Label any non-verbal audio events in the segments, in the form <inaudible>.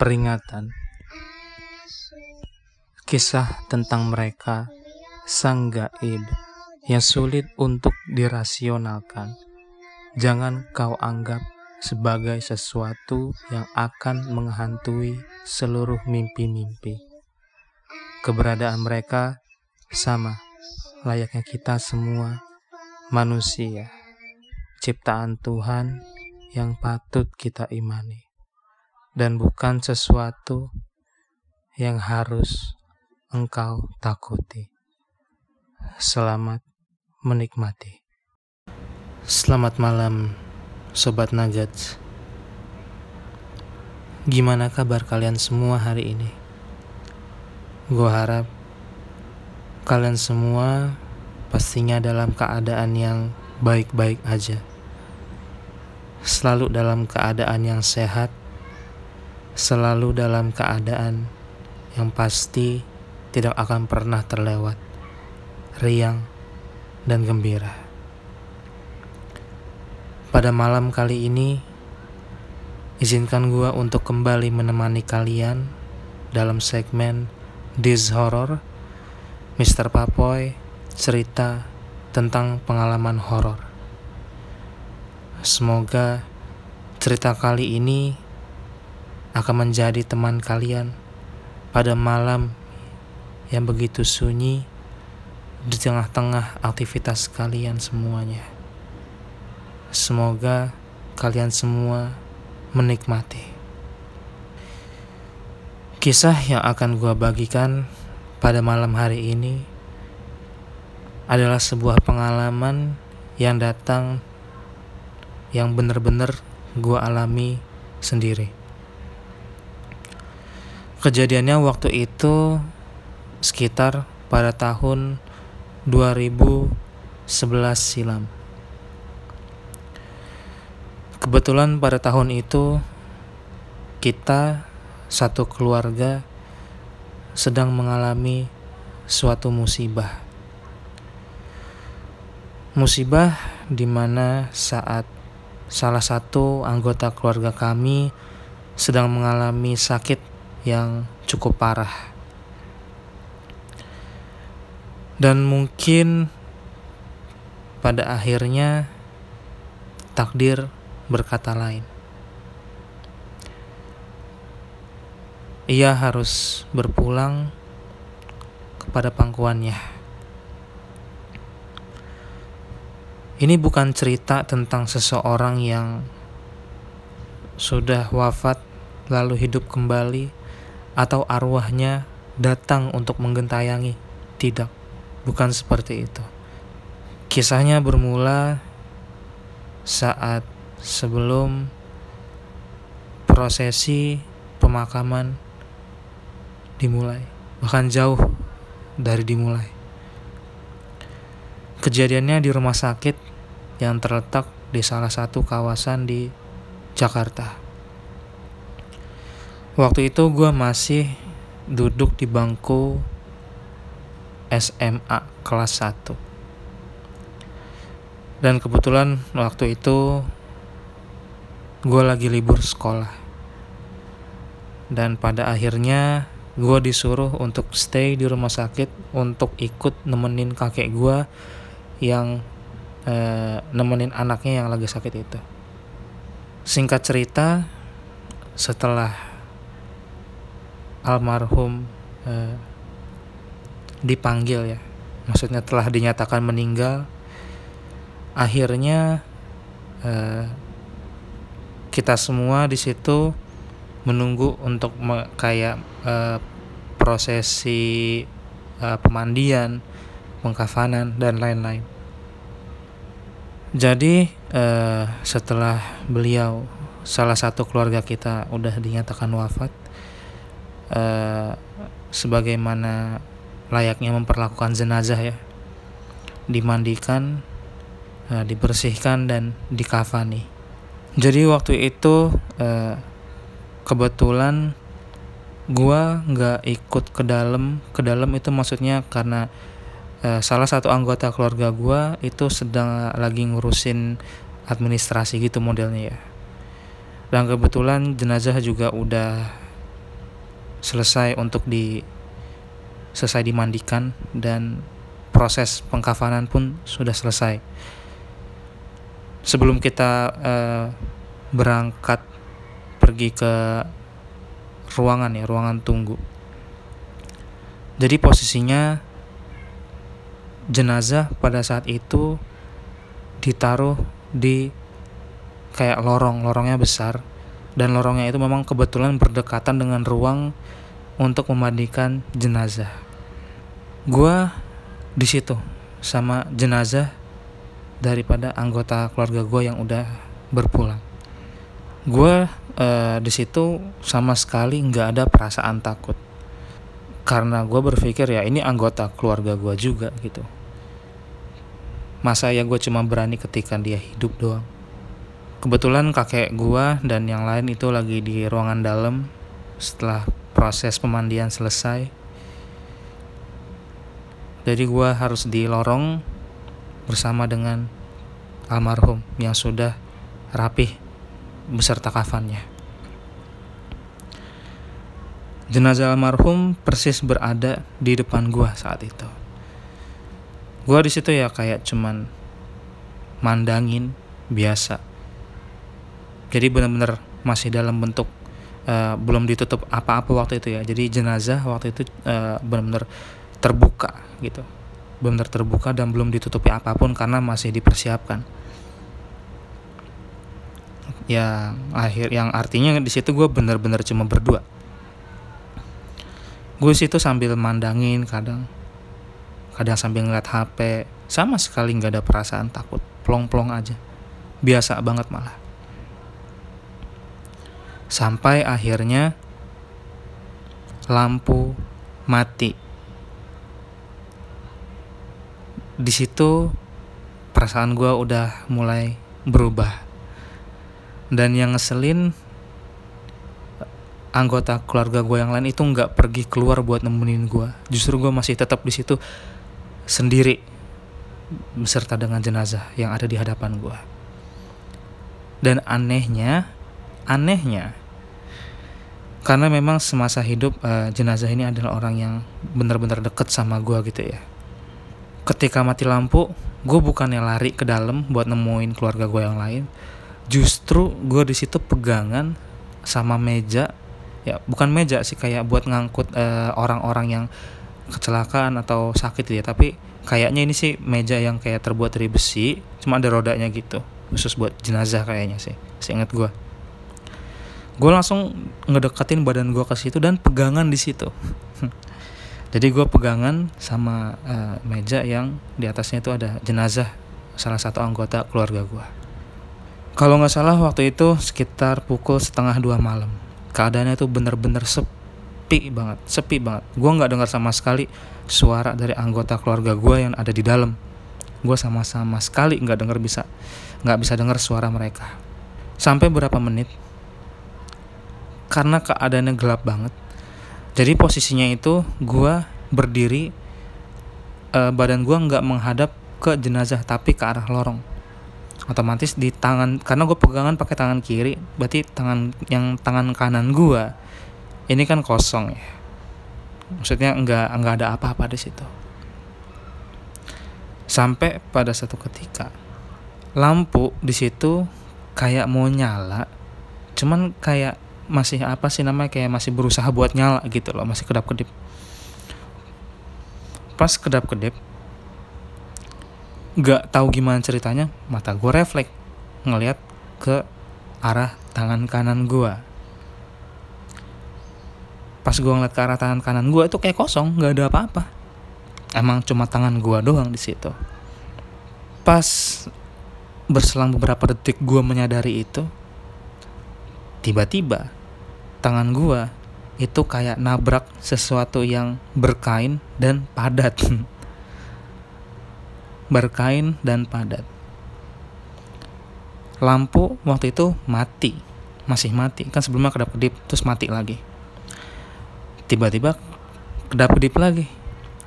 Peringatan Kisah tentang mereka sang gaib yang sulit untuk dirasionalkan. Jangan kau anggap sebagai sesuatu yang akan menghantui seluruh mimpi-mimpi. Keberadaan mereka sama layaknya kita semua manusia, ciptaan Tuhan yang patut kita imani, dan bukan sesuatu yang harus engkau takuti. Selamat menikmati. Selamat malam, Sobat Nuggets. Gimana kabar kalian semua hari ini? Gue harap kalian semua pastinya dalam keadaan yang baik-baik aja. Selalu dalam keadaan yang sehat, selalu dalam keadaan yang pasti tidak akan pernah terlewat, riang dan gembira. Pada malam kali ini, izinkan gua untuk kembali menemani kalian dalam segmen This Horror, Mr. Papoy cerita tentang pengalaman horor. Semoga cerita kali ini akan menjadi teman kalian pada malam yang begitu sunyi di tengah-tengah aktivitas kalian semuanya. Semoga kalian semua menikmati. Kisah yang akan gua bagikan pada malam hari ini adalah sebuah pengalaman yang datang yang benar-benar gua alami sendiri. Kejadiannya waktu itu sekitar pada tahun 2011 silam. Kebetulan pada tahun itu kita satu keluarga sedang mengalami suatu musibah. Musibah di mana saat salah satu anggota keluarga kami sedang mengalami sakit yang cukup parah. Dan mungkin pada akhirnya takdir berkata lain. Ia harus berpulang kepada pangkuannya. Ini bukan cerita tentang seseorang yang sudah wafat lalu hidup kembali atau arwahnya datang untuk menggentayangi. Tidak. Bukan seperti itu. Kisahnya bermula saat sebelum prosesi pemakaman dimulai, bahkan jauh dari dimulai. Kejadiannya di rumah sakit yang terletak di salah satu kawasan di Jakarta. Waktu itu gue masih duduk di bangku SMA kelas 1 dan kebetulan waktu itu gue lagi libur sekolah dan pada akhirnya gue disuruh untuk stay di rumah sakit untuk ikut nemenin kakek gue yang eh, nemenin anaknya yang lagi sakit itu. Singkat cerita setelah almarhum eh, dipanggil ya maksudnya telah dinyatakan meninggal akhirnya eh, kita semua di situ menunggu untuk me, kayak prosesi pemandian pengkafanan dan lain-lain jadi eh, setelah beliau salah satu keluarga kita udah dinyatakan wafat eh, sebagaimana layaknya memperlakukan jenazah ya dimandikan uh, dibersihkan dan dikafani. Jadi waktu itu uh, kebetulan gua nggak ikut ke dalam ke dalam itu maksudnya karena uh, salah satu anggota keluarga gua itu sedang lagi ngurusin administrasi gitu modelnya ya. Dan kebetulan jenazah juga udah selesai untuk di selesai dimandikan dan proses pengkafanan pun sudah selesai. Sebelum kita uh, berangkat pergi ke ruangan ya ruangan tunggu. Jadi posisinya jenazah pada saat itu ditaruh di kayak lorong, lorongnya besar dan lorongnya itu memang kebetulan berdekatan dengan ruang untuk memandikan jenazah. Gua di situ sama jenazah daripada anggota keluarga gue yang udah berpulang. Gue uh, di situ sama sekali nggak ada perasaan takut karena gue berpikir ya ini anggota keluarga gue juga gitu. Masa ya gue cuma berani ketika dia hidup doang. Kebetulan kakek gue dan yang lain itu lagi di ruangan dalam setelah proses pemandian selesai. Jadi gue harus di lorong bersama dengan almarhum yang sudah rapih beserta kafannya Jenazah almarhum persis berada di depan gua saat itu. Gua di situ ya kayak cuman mandangin biasa. Jadi benar-benar masih dalam bentuk uh, belum ditutup apa-apa waktu itu ya. Jadi jenazah waktu itu uh, benar-benar terbuka gitu. Benar-benar terbuka dan belum ditutupi apa pun karena masih dipersiapkan. Ya akhir yang artinya di situ gue benar-benar cuma berdua gue situ sambil mandangin kadang kadang sambil ngeliat HP sama sekali nggak ada perasaan takut plong-plong aja. Biasa banget malah. Sampai akhirnya lampu mati. Di situ perasaan gue udah mulai berubah. Dan yang ngeselin anggota keluarga gue yang lain itu nggak pergi keluar buat nemenin gue justru gue masih tetap di situ sendiri beserta dengan jenazah yang ada di hadapan gue dan anehnya anehnya karena memang semasa hidup uh, jenazah ini adalah orang yang benar-benar deket sama gue gitu ya. Ketika mati lampu gue bukannya lari ke dalam buat nemuin keluarga gue yang lain. Justru gue di situ pegangan sama meja ya bukan meja sih kayak buat ngangkut eh, orang-orang yang kecelakaan atau sakit ya. Tapi kayaknya ini sih meja yang kayak terbuat dari besi cuma ada rodanya gitu. Khusus buat jenazah kayaknya sih seingat gue gue langsung ngedekatin badan gue ke situ dan pegangan di situ. <laughs> Jadi gue pegangan sama uh, meja yang di atasnya itu ada jenazah salah satu anggota keluarga gue kalau nggak salah waktu itu sekitar pukul setengah dua malam keadaannya tuh bener-bener sepi banget sepi banget. Gue nggak dengar sama sekali suara dari anggota keluarga gue yang ada di dalam. Gue sama-sama sekali nggak dengar bisa nggak bisa dengar suara mereka. Sampai berapa menit? Karena keadaannya gelap banget. Jadi posisinya itu gue berdiri uh, badan gue nggak menghadap ke jenazah tapi ke arah lorong otomatis di tangan karena gue pegangan pakai tangan kiri berarti tangan yang tangan kanan gue ini kan kosong ya. Maksudnya nggak nggak ada apa-apa di situ. Sampai pada satu ketika lampu di situ kayak mau nyala cuman kayak masih apa sih namanya kayak masih berusaha buat nyala gitu loh masih kedap kedip pas kedap kedip nggak tahu gimana ceritanya mata gue refleks ngelihat ke arah tangan kanan gue pas gue ngeliat ke arah tangan kanan gue itu kayak kosong nggak ada apa-apa. Emang cuma tangan gue doang di situ. Pas berselang beberapa detik gue menyadari itu tiba-tiba tangan gue itu kayak nabrak sesuatu yang berkain dan padat <laughs> berkain dan padat. Lampu waktu itu mati, masih mati. Kan sebelumnya kedap-kedip, terus mati lagi. Tiba-tiba kedap-kedip lagi.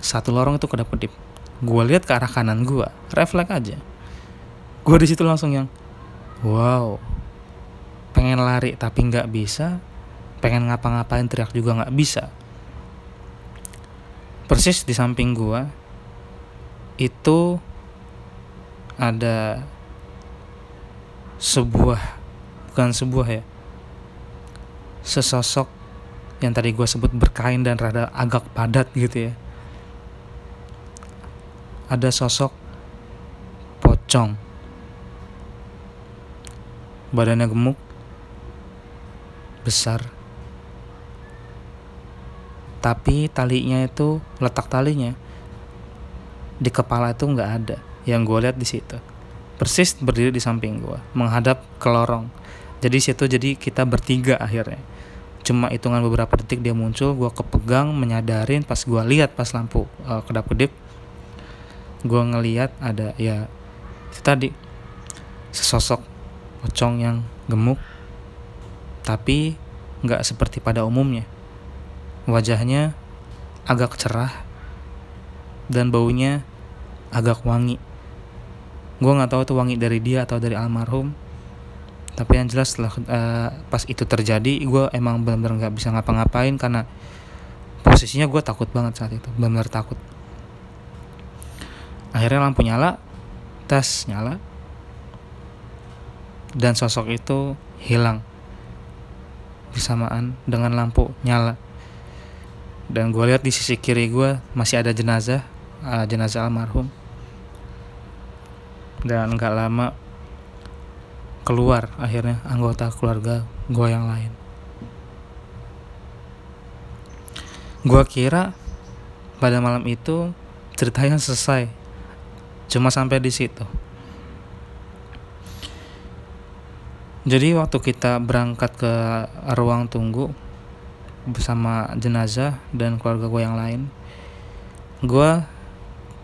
Satu lorong itu kedap-kedip. Gue lihat ke arah kanan gue, refleks aja. Gue di situ langsung yang, wow, pengen lari tapi nggak bisa pengen ngapa-ngapain teriak juga nggak bisa persis di samping gua itu ada sebuah bukan sebuah ya sesosok yang tadi gue sebut berkain dan rada agak padat gitu ya. Ada sosok pocong. Badannya gemuk besar. Tapi talinya itu letak talinya di kepala itu nggak ada. Yang gue lihat di situ. Persis berdiri di samping gue menghadap ke lorong. Jadi situ jadi kita bertiga akhirnya. Cuma hitungan beberapa detik dia muncul gue kepegang menyadarin pas gue lihat pas lampu uh, kedap kedip gue ngeliat ada ya tadi. Sesosok pocong yang gemuk tapi nggak seperti pada umumnya. Wajahnya agak cerah dan baunya agak wangi. Gue nggak tahu itu wangi dari dia atau dari almarhum. Tapi yang jelas setelah uh, pas itu terjadi gue emang benar-benar nggak bisa ngapa-ngapain karena posisinya gue takut banget saat itu benar-benar takut. Akhirnya lampu nyala tes nyala dan sosok itu hilang bersamaan dengan lampu nyala. Dan gue lihat di sisi kiri gue masih ada jenazah uh, jenazah almarhum. Dan nggak lama keluar akhirnya anggota keluarga gue yang lain. Gue kira pada malam itu ceritanya selesai cuma sampai di situ. Jadi waktu kita berangkat ke ruang tunggu bersama jenazah dan keluarga gue yang lain gue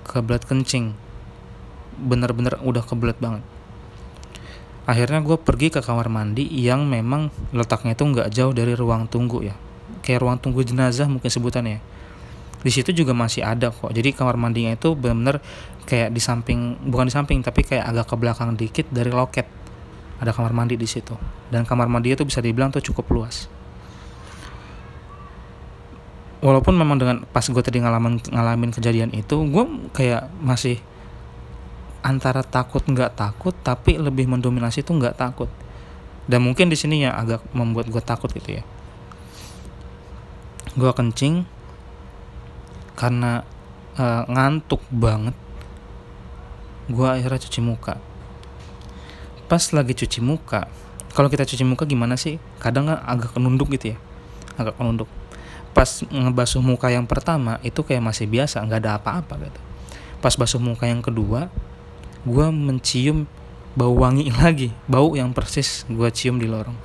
kebelet kencing. Bener-bener udah kebelet banget. Akhirnya gue pergi ke kamar mandi yang memang letaknya itu nggak jauh dari ruang tunggu ya. Kayak ruang tunggu jenazah mungkin sebutannya di situ juga masih ada kok. Jadi kamar mandinya itu benar-benar kayak di samping bukan di samping tapi kayak agak ke belakang dikit dari loket. Ada kamar mandi di situ. Dan kamar mandi itu bisa dibilang tuh cukup luas walaupun memang dengan pas gue tadi ngalamin ngalamin kejadian itu gue kayak masih antara takut nggak takut tapi lebih mendominasi itu nggak takut. Dan mungkin di sini ya agak membuat gue takut gitu ya. Gue kencing karena uh, ngantuk banget gue akhirnya cuci muka. Pas lagi cuci muka kalau kita cuci muka gimana sih? Kadang agak kenunduk gitu ya agak kenunduk pas ngebasuh muka yang pertama itu kayak masih biasa nggak ada apa-apa gitu. Pas basuh muka yang kedua gue mencium bau wangi <laughs> lagi bau yang persis gue cium di lorong.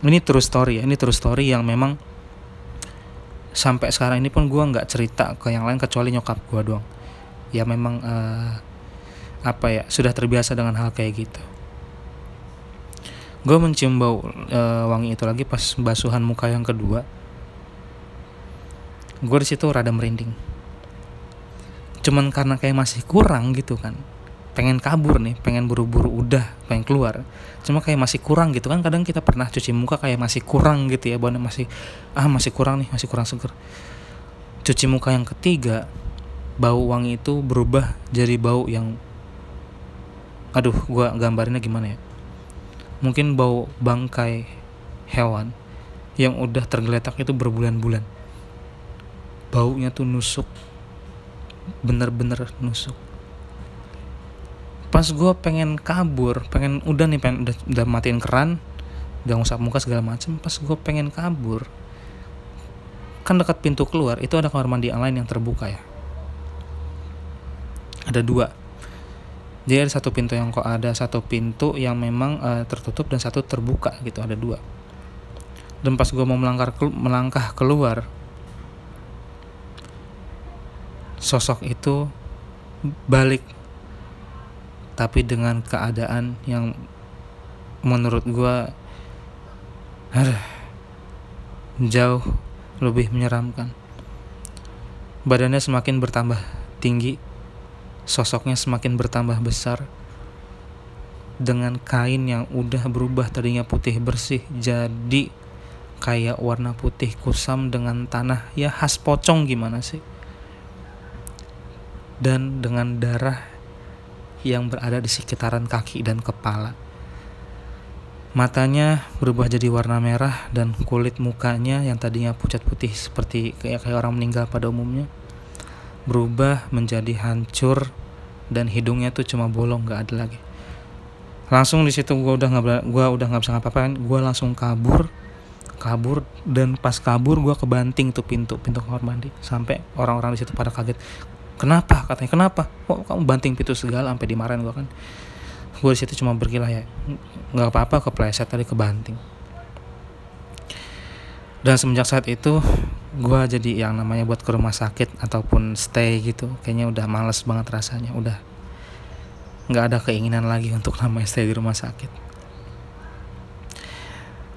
Ini terus story ya ini terus story yang memang sampai sekarang ini pun gue nggak cerita ke yang lain kecuali nyokap gue doang. Ya memang uh, apa ya sudah terbiasa dengan hal kayak gitu gue mencium bau uh, wangi itu lagi pas basuhan muka yang kedua. Gue di situ rada merinding. Cuman karena kayak masih kurang gitu kan pengen kabur nih pengen buru-buru udah pengen keluar. Cuma kayak masih kurang gitu kan kadang kita pernah cuci muka kayak masih kurang gitu ya baunya masih ah masih kurang nih masih kurang seger. Cuci muka yang ketiga bau wangi itu berubah jadi bau yang aduh gua gambarinnya gimana ya mungkin bau bangkai hewan yang udah tergeletak itu berbulan-bulan. Baunya tuh nusuk. Bener-bener nusuk. Pas gue pengen kabur pengen udah nih pengen udah, udah matiin keran udah ngusap muka segala macem pas gue pengen kabur kan dekat pintu keluar itu ada kamar mandi yang lain yang terbuka ya. Ada dua jadi ada satu pintu yang kok ada satu pintu yang memang uh, tertutup dan satu terbuka gitu ada dua. Dan pas gue mau melangkah melangkah keluar sosok itu balik. Tapi dengan keadaan yang menurut gue jauh lebih menyeramkan. Badannya semakin bertambah tinggi sosoknya semakin bertambah besar. Dengan kain yang udah berubah tadinya putih bersih jadi kayak warna putih kusam dengan tanah. Ya khas pocong gimana sih? Dan dengan darah yang berada di sekitaran kaki dan kepala. Matanya berubah jadi warna merah dan kulit mukanya yang tadinya pucat putih seperti kayak kayak orang meninggal pada umumnya berubah menjadi hancur dan hidungnya tuh cuma bolong nggak ada lagi. Langsung di situ gue udah nggak gua udah nggak bisa ngapa-ngapain gue langsung kabur kabur dan pas kabur gue kebanting tuh pintu pintu kamar mandi. Sampai orang-orang di situ pada kaget kenapa? katanya kenapa? Kok kamu banting pintu segala sampai dimarahin gue kan. Gue di situ cuma berkilah ya nggak apa-apa kepleset tadi kebanting. Dan semenjak saat itu gue jadi yang namanya buat ke rumah sakit ataupun stay gitu kayaknya udah males banget rasanya udah nggak ada keinginan lagi untuk namanya stay di rumah sakit.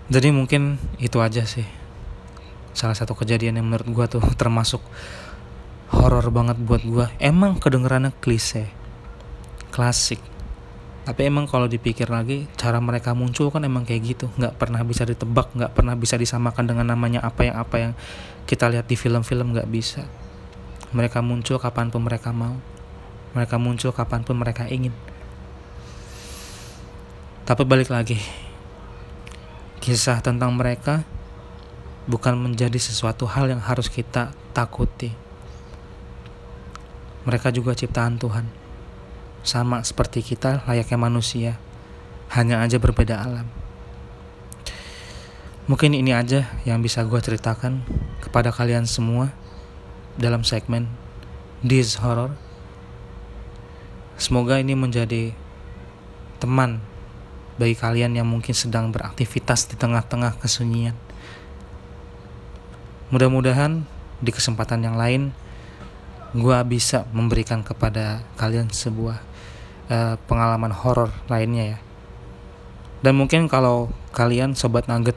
Jadi mungkin itu aja sih salah satu kejadian yang menurut gue tuh termasuk horor banget buat gue emang kedengerannya klise klasik tapi emang kalau dipikir lagi cara mereka muncul kan emang kayak gitu nggak pernah bisa ditebak nggak pernah bisa disamakan dengan namanya apa yang apa yang kita lihat di film-film nggak bisa mereka muncul kapan pun mereka mau mereka muncul kapan pun mereka ingin. Tapi balik lagi, kisah tentang mereka bukan menjadi sesuatu hal yang harus kita takuti. Mereka juga ciptaan Tuhan, sama seperti kita, layaknya manusia, hanya aja berbeda alam. Mungkin ini aja yang bisa gue ceritakan kepada kalian semua dalam segmen This Horror. Semoga ini menjadi teman bagi kalian yang mungkin sedang beraktivitas di tengah-tengah kesunyian. Mudah-mudahan di kesempatan yang lain gue bisa memberikan kepada kalian sebuah uh, pengalaman horor lainnya ya. Dan mungkin kalau kalian sobat nugget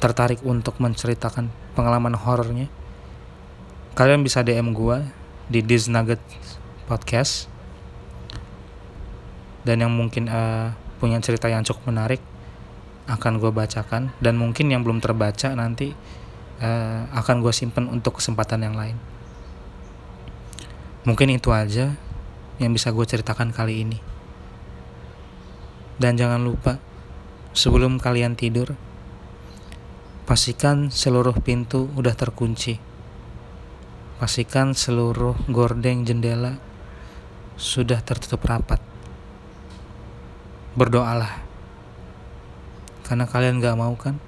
tertarik untuk menceritakan pengalaman horornya, kalian bisa DM gue di This Nugget Podcast. Dan yang mungkin uh, punya cerita yang cukup menarik akan gue bacakan. Dan mungkin yang belum terbaca nanti uh, akan gue simpen untuk kesempatan yang lain. Mungkin itu aja yang bisa gue ceritakan kali ini. Dan jangan lupa sebelum kalian tidur pastikan seluruh pintu udah terkunci. Pastikan seluruh gordeng jendela sudah tertutup rapat. Berdoalah. Karena kalian gak mau kan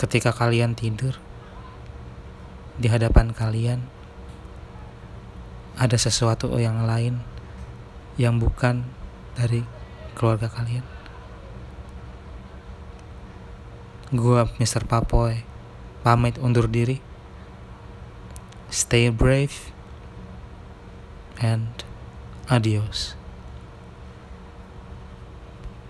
ketika kalian tidur di hadapan kalian ada sesuatu yang lain yang bukan dari keluarga kalian gua Mr. Papoy pamit undur diri stay brave and adios